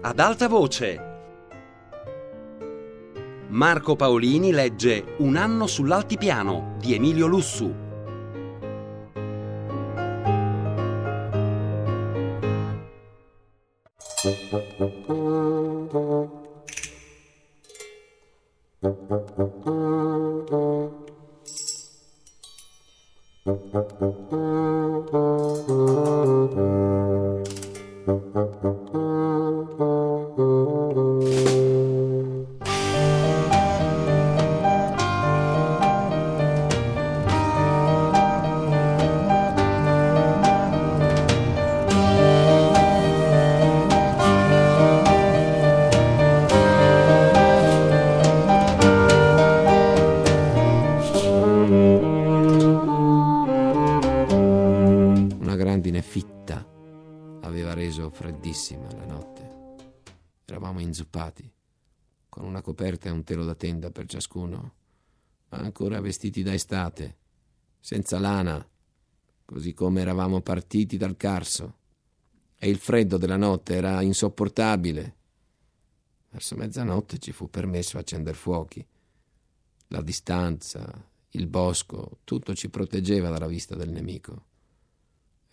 ad alta voce. Marco Paolini legge Un anno sull'altipiano di Emilio Lussu. Tenda per ciascuno, ma ancora vestiti da estate, senza lana, così come eravamo partiti dal Carso. E il freddo della notte era insopportabile. Verso mezzanotte ci fu permesso accender fuochi. La distanza, il bosco, tutto ci proteggeva dalla vista del nemico.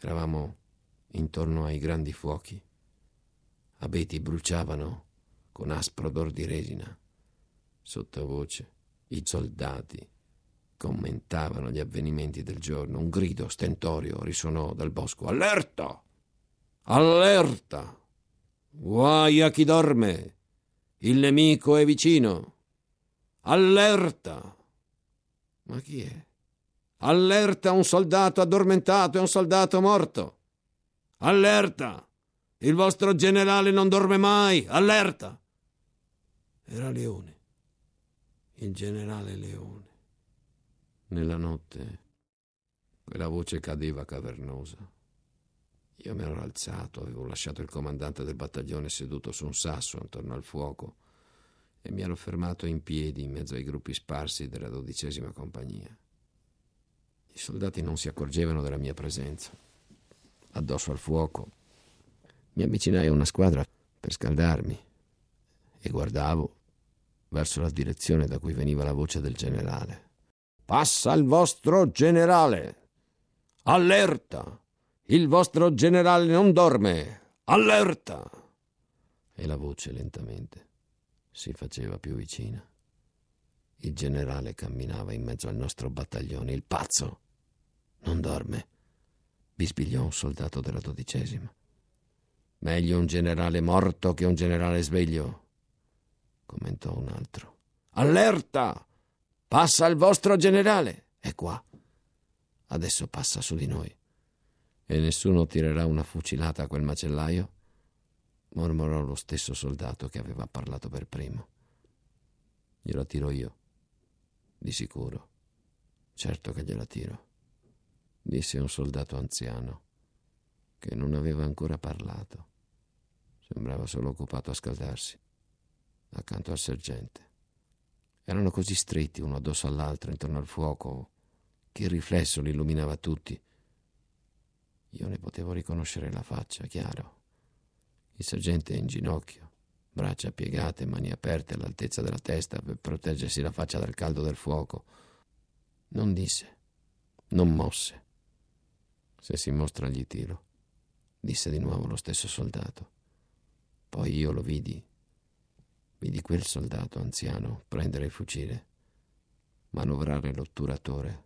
Eravamo intorno ai grandi fuochi. Abeti bruciavano con aspro odor di resina. Sottovoce, i soldati commentavano gli avvenimenti del giorno. Un grido stentorio risuonò dal bosco. Allerta! Allerta! Guai a chi dorme! Il nemico è vicino! Allerta! Ma chi è? Allerta un soldato addormentato e un soldato morto! Allerta! Il vostro generale non dorme mai! Allerta! Era Leone. Il generale Leone. Nella notte quella voce cadeva cavernosa. Io mi ero alzato, avevo lasciato il comandante del battaglione seduto su un sasso attorno al fuoco e mi ero fermato in piedi in mezzo ai gruppi sparsi della dodicesima compagnia. I soldati non si accorgevano della mia presenza. Addosso al fuoco mi avvicinai a una squadra per scaldarmi e guardavo verso la direzione da cui veniva la voce del generale. Passa il vostro generale! Allerta! Il vostro generale non dorme! Allerta! E la voce lentamente si faceva più vicina. Il generale camminava in mezzo al nostro battaglione. Il pazzo non dorme, bisbigliò un soldato della dodicesima. Meglio un generale morto che un generale sveglio, commentò un altro. Allerta! Passa il vostro generale! È qua. Adesso passa su di noi. E nessuno tirerà una fucilata a quel macellaio? mormorò lo stesso soldato che aveva parlato per primo. Gliela tiro io, di sicuro. Certo che gliela tiro, disse un soldato anziano che non aveva ancora parlato. Sembrava solo occupato a scaldarsi, accanto al sergente. Erano così stretti uno addosso all'altro intorno al fuoco che il riflesso li illuminava tutti. Io ne potevo riconoscere la faccia, chiaro. Il sergente in ginocchio, braccia piegate, mani aperte all'altezza della testa per proteggersi la faccia dal caldo del fuoco. Non disse, non mosse. Se si mostra gli tiro, disse di nuovo lo stesso soldato. Poi io lo vidi, vidi quel soldato anziano prendere il fucile, manovrare l'otturatore,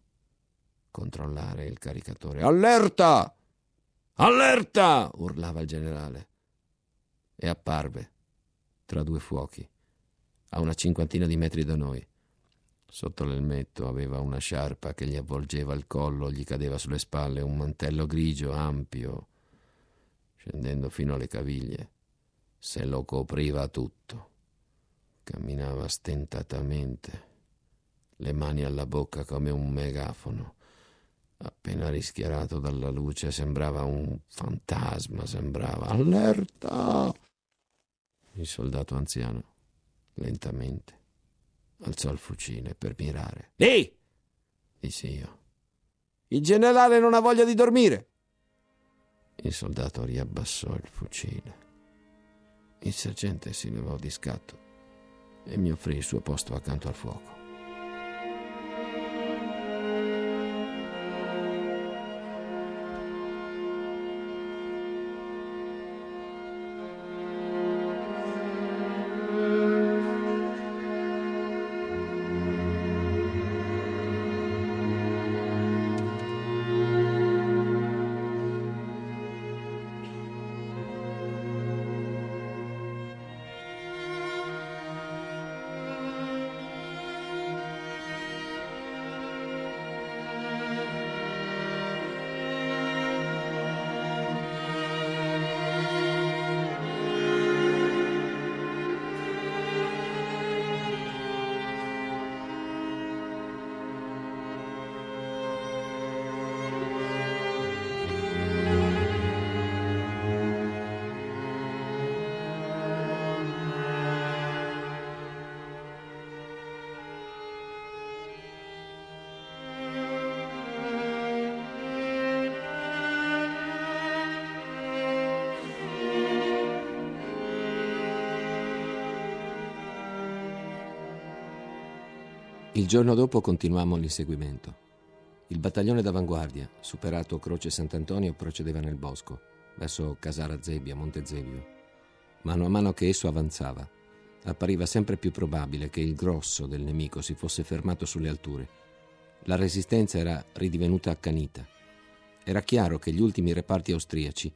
controllare il caricatore. Allerta! Allerta! urlava il generale e apparve tra due fuochi, a una cinquantina di metri da noi. Sotto l'elmetto aveva una sciarpa che gli avvolgeva il collo, gli cadeva sulle spalle un mantello grigio ampio, scendendo fino alle caviglie. Se lo copriva tutto. Camminava stentatamente, le mani alla bocca come un megafono. Appena rischiarato dalla luce sembrava un fantasma, sembrava allerta. Il soldato anziano, lentamente, alzò il fucile per mirare. Ehi! dissi io. Il generale non ha voglia di dormire. Il soldato riabbassò il fucile. Il sergente si levò di scatto e mi offrì il suo posto accanto al fuoco. Il giorno dopo continuammo l'inseguimento. Il battaglione d'avanguardia, superato Croce Sant'Antonio, procedeva nel bosco, verso Casara Zebbia, Monte Zebio. Mano a mano che esso avanzava, appariva sempre più probabile che il grosso del nemico si fosse fermato sulle alture. La resistenza era ridivenuta accanita. Era chiaro che gli ultimi reparti austriaci,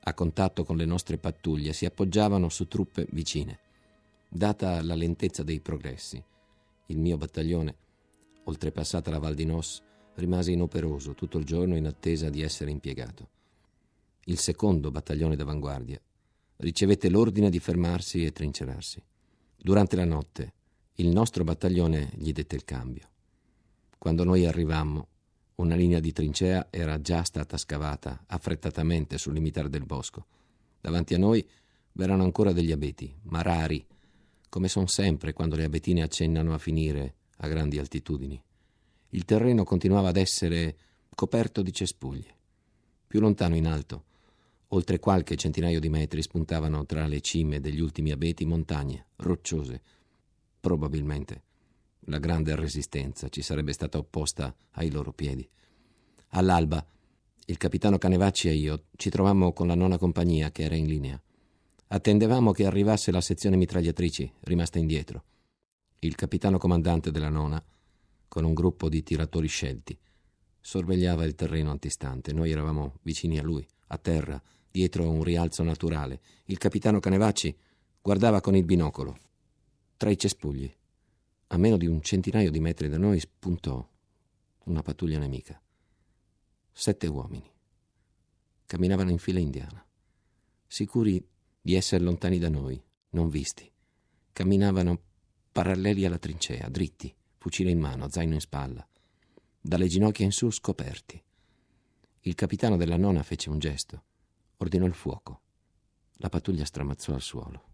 a contatto con le nostre pattuglie, si appoggiavano su truppe vicine. Data la lentezza dei progressi, il mio battaglione, oltrepassata la Val di Nos, rimase inoperoso tutto il giorno in attesa di essere impiegato. Il secondo battaglione d'avanguardia ricevette l'ordine di fermarsi e trincerarsi. Durante la notte il nostro battaglione gli dette il cambio. Quando noi arrivammo, una linea di trincea era già stata scavata affrettatamente sul limitare del bosco. Davanti a noi v'erano ancora degli abeti, ma rari, come son sempre quando le abetine accennano a finire a grandi altitudini. Il terreno continuava ad essere coperto di cespuglie. Più lontano in alto, oltre qualche centinaio di metri, spuntavano tra le cime degli ultimi abeti montagne rocciose. Probabilmente la grande resistenza ci sarebbe stata opposta ai loro piedi. All'alba, il capitano Canevacci e io ci trovammo con la nona compagnia che era in linea. Attendevamo che arrivasse la sezione mitragliatrici, rimasta indietro. Il capitano comandante della nona, con un gruppo di tiratori scelti, sorvegliava il terreno antistante. Noi eravamo vicini a lui, a terra, dietro un rialzo naturale. Il capitano Canevacci guardava con il binocolo. Tra i cespugli, a meno di un centinaio di metri da noi, spuntò una pattuglia nemica. Sette uomini. Camminavano in fila indiana, sicuri di essere lontani da noi, non visti. Camminavano paralleli alla trincea, dritti, fucile in mano, zaino in spalla, dalle ginocchia in su scoperti. Il capitano della nona fece un gesto, ordinò il fuoco. La pattuglia stramazzò al suolo.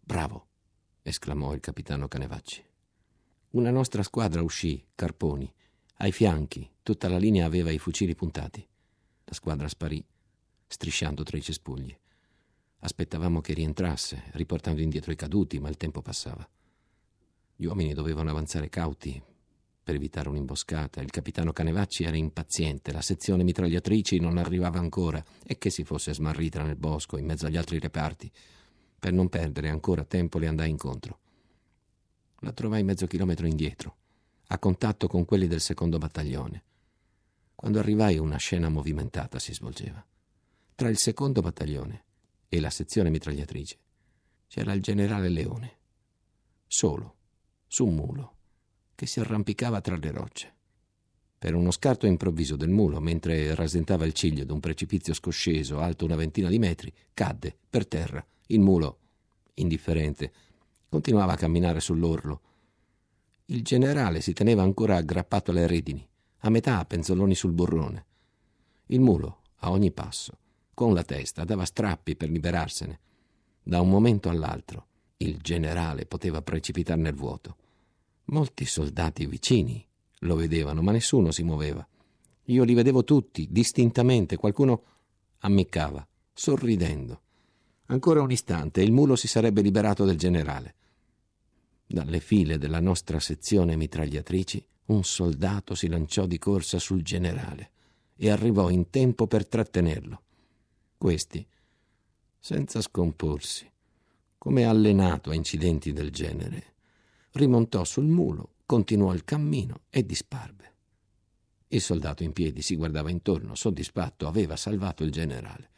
Bravo! esclamò il capitano Canevacci. Una nostra squadra uscì, carponi. Ai fianchi, tutta la linea aveva i fucili puntati. La squadra sparì, strisciando tra i cespugli. Aspettavamo che rientrasse, riportando indietro i caduti, ma il tempo passava. Gli uomini dovevano avanzare cauti per evitare un'imboscata. Il capitano Canevacci era impaziente, la sezione mitragliatrici non arrivava ancora e che si fosse smarrita nel bosco in mezzo agli altri reparti. Per non perdere ancora tempo le andai incontro. La trovai mezzo chilometro indietro, a contatto con quelli del secondo battaglione. Quando arrivai una scena movimentata si svolgeva. Tra il secondo battaglione e la sezione mitragliatrice c'era il generale Leone, solo, su un mulo, che si arrampicava tra le rocce. Per uno scarto improvviso del mulo, mentre rasentava il ciglio d'un precipizio scosceso alto una ventina di metri, cadde per terra. Il mulo, indifferente, continuava a camminare sull'orlo. Il generale si teneva ancora aggrappato alle redini, a metà penzoloni sul burrone. Il mulo, a ogni passo, con la testa, dava strappi per liberarsene. Da un momento all'altro il generale poteva precipitare nel vuoto. Molti soldati vicini lo vedevano, ma nessuno si muoveva. Io li vedevo tutti, distintamente, qualcuno ammiccava, sorridendo. Ancora un istante e il mulo si sarebbe liberato del generale. Dalle file della nostra sezione mitragliatrici un soldato si lanciò di corsa sul generale e arrivò in tempo per trattenerlo. Questi, senza scomporsi, come allenato a incidenti del genere, rimontò sul mulo, continuò il cammino e disparve. Il soldato in piedi si guardava intorno, soddisfatto, aveva salvato il generale.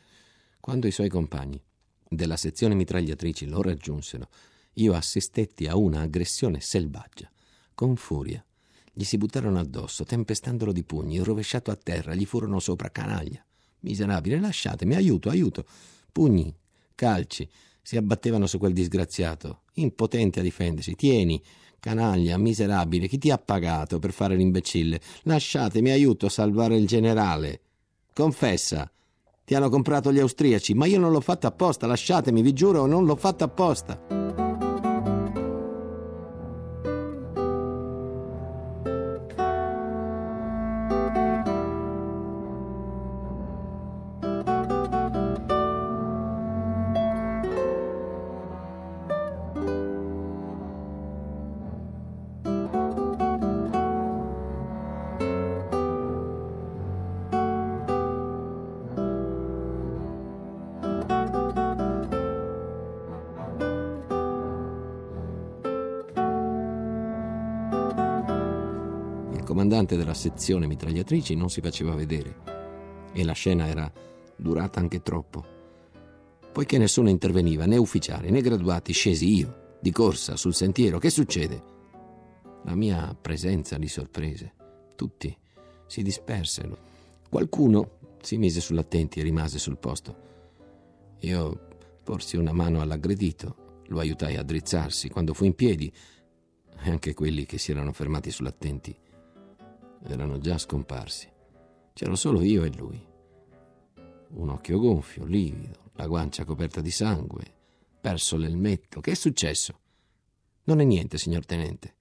Quando i suoi compagni della sezione mitragliatrici lo raggiunsero, io assistetti a una aggressione selvaggia. Con furia gli si buttarono addosso, tempestandolo di pugni, rovesciato a terra, gli furono sopra canaglia. Miserabile, lasciatemi, aiuto, aiuto. Pugni, calci, si abbattevano su quel disgraziato, impotente a difendersi. Tieni, canaglia, miserabile, chi ti ha pagato per fare l'imbecille? Lasciatemi, aiuto a salvare il generale. Confessa. Ti hanno comprato gli austriaci, ma io non l'ho fatto apposta, lasciatemi, vi giuro, non l'ho fatto apposta. Comandante della sezione mitragliatrici non si faceva vedere e la scena era durata anche troppo. Poiché nessuno interveniva, né ufficiali né graduati, scesi io, di corsa, sul sentiero. Che succede? La mia presenza li sorprese. Tutti si dispersero. Qualcuno si mise sull'attenti e rimase sul posto. Io porsi una mano all'aggredito, lo aiutai a drizzarsi quando fu in piedi e anche quelli che si erano fermati sull'attenti erano già scomparsi. C'ero solo io e lui. Un occhio gonfio, livido, la guancia coperta di sangue, perso l'elmetto. Che è successo? Non è niente, signor tenente.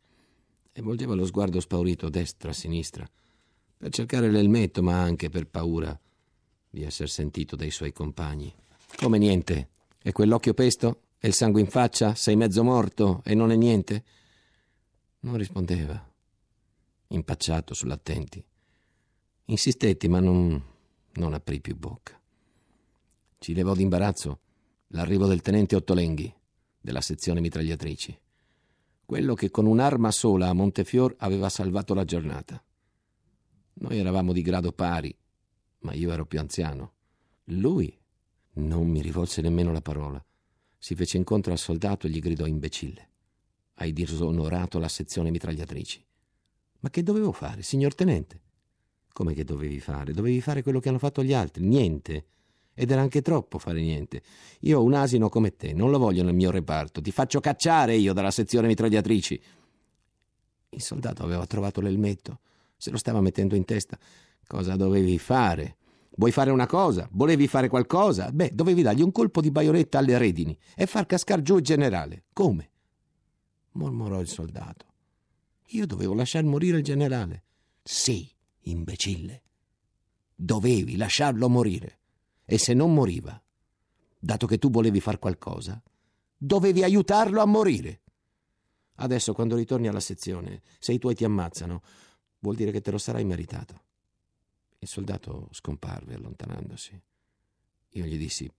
E volgeva lo sguardo spaurito destra, sinistra, per cercare l'elmetto, ma anche per paura di essere sentito dai suoi compagni. Come niente? E quell'occhio pesto? E il sangue in faccia? Sei mezzo morto e non è niente? Non rispondeva impacciato sull'attenti. Insistetti, ma non, non aprì più bocca. Ci levò d'imbarazzo l'arrivo del tenente Ottolenghi, della sezione mitragliatrici, quello che con un'arma sola a Montefior aveva salvato la giornata. Noi eravamo di grado pari, ma io ero più anziano. Lui non mi rivolse nemmeno la parola. Si fece incontro al soldato e gli gridò imbecille. Hai disonorato la sezione mitragliatrici. Ma che dovevo fare, signor tenente? Come che dovevi fare? Dovevi fare quello che hanno fatto gli altri, niente. Ed era anche troppo fare niente. Io ho un asino come te, non lo voglio nel mio reparto. Ti faccio cacciare io dalla sezione mitragliatrici. Il soldato aveva trovato l'elmetto, se lo stava mettendo in testa. Cosa dovevi fare? Vuoi fare una cosa? Volevi fare qualcosa? Beh, dovevi dargli un colpo di baionetta alle redini e far cascar giù il generale. Come? mormorò il soldato. Io dovevo lasciar morire il generale. Sì, imbecille. Dovevi lasciarlo morire. E se non moriva, dato che tu volevi far qualcosa, dovevi aiutarlo a morire. Adesso, quando ritorni alla sezione, se i tuoi ti ammazzano, vuol dire che te lo sarai meritato. Il soldato scomparve allontanandosi. Io gli dissi,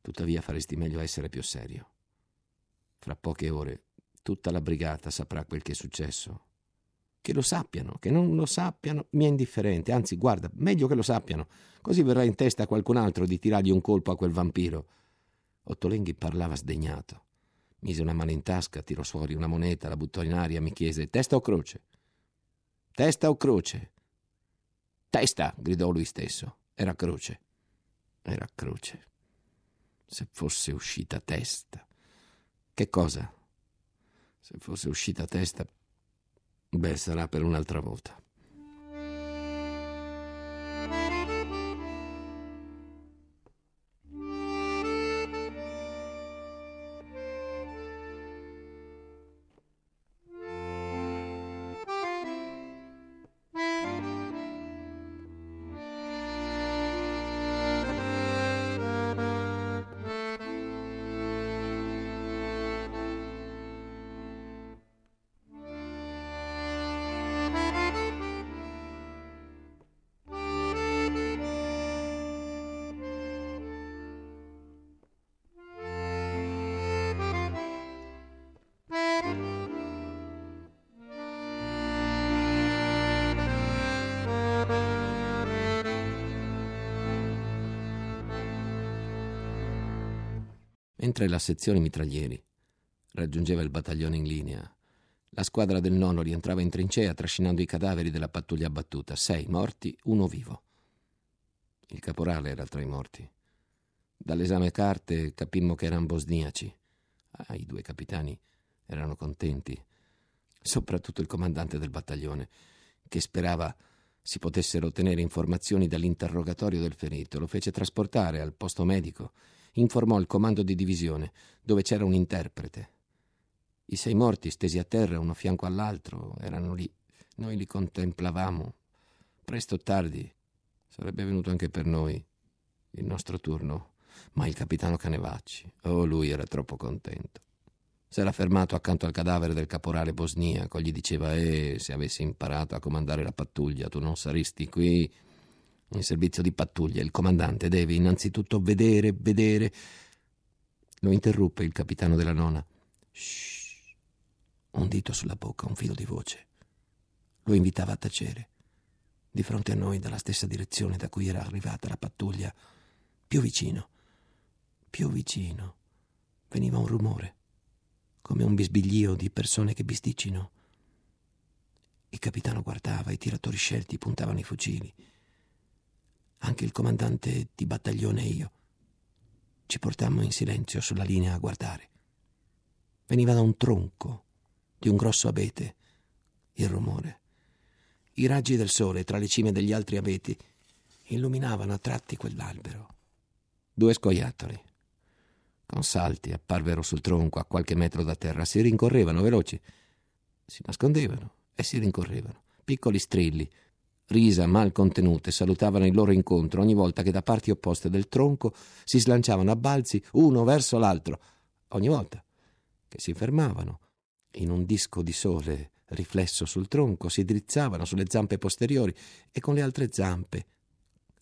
tuttavia faresti meglio essere più serio. Fra poche ore Tutta la brigata saprà quel che è successo. Che lo sappiano, che non lo sappiano, mi è indifferente. Anzi, guarda, meglio che lo sappiano. Così verrà in testa a qualcun altro di tirargli un colpo a quel vampiro. Ottolenghi parlava sdegnato. Mise una mano in tasca, tirò fuori una moneta, la buttò in aria, mi chiese testa o croce? Testa o croce? Testa, gridò lui stesso. Era croce. Era croce. Se fosse uscita testa. Che cosa? Se fosse uscita a testa, beh, sarà per un'altra volta. Mentre la sezione mitraglieri raggiungeva il battaglione in linea, la squadra del nono rientrava in trincea trascinando i cadaveri della pattuglia abbattuta. Sei morti, uno vivo. Il caporale era tra i morti. Dall'esame carte capimmo che erano bosniaci. Ah, I due capitani erano contenti, soprattutto il comandante del battaglione, che sperava si potessero ottenere informazioni dall'interrogatorio del ferito. Lo fece trasportare al posto medico, informò il comando di divisione, dove c'era un interprete. I sei morti, stesi a terra uno fianco all'altro, erano lì. Noi li contemplavamo. Presto o tardi sarebbe venuto anche per noi il nostro turno ma il capitano Canevacci, oh, lui era troppo contento. S'era fermato accanto al cadavere del caporale bosniaco, gli diceva: Eh, se avessi imparato a comandare la pattuglia, tu non saresti qui. In servizio di pattuglia il comandante deve innanzitutto vedere, vedere. Lo interruppe il capitano della nona. Shh. Un dito sulla bocca, un filo di voce. Lo invitava a tacere. Di fronte a noi, dalla stessa direzione da cui era arrivata la pattuglia, più vicino più vicino, veniva un rumore, come un bisbiglio di persone che bisticcino. Il capitano guardava, i tiratori scelti puntavano i fucili. Anche il comandante di battaglione e io ci portammo in silenzio sulla linea a guardare. Veniva da un tronco di un grosso abete il rumore. I raggi del sole tra le cime degli altri abeti illuminavano a tratti quell'albero. Due scoiattoli, con salti apparvero sul tronco a qualche metro da terra, si rincorrevano veloci, si nascondevano e si rincorrevano. Piccoli strilli, risa mal contenute, salutavano il loro incontro ogni volta che da parti opposte del tronco si slanciavano a balzi uno verso l'altro. Ogni volta che si fermavano, in un disco di sole riflesso sul tronco, si drizzavano sulle zampe posteriori e con le altre zampe,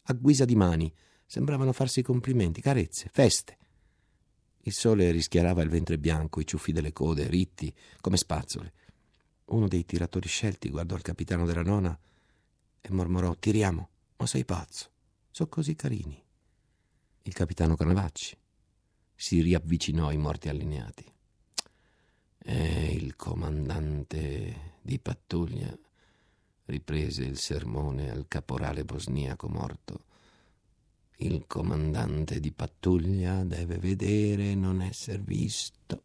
a guisa di mani, sembravano farsi complimenti, carezze, feste. Il sole rischiarava il ventre bianco, i ciuffi delle code, ritti come spazzole. Uno dei tiratori scelti guardò il capitano della nona e mormorò: Tiriamo, ma sei pazzo, sono così carini. Il capitano Canavacci si riavvicinò ai morti allineati. E il comandante di pattuglia riprese il sermone al caporale bosniaco morto il comandante di pattuglia deve vedere non esser visto.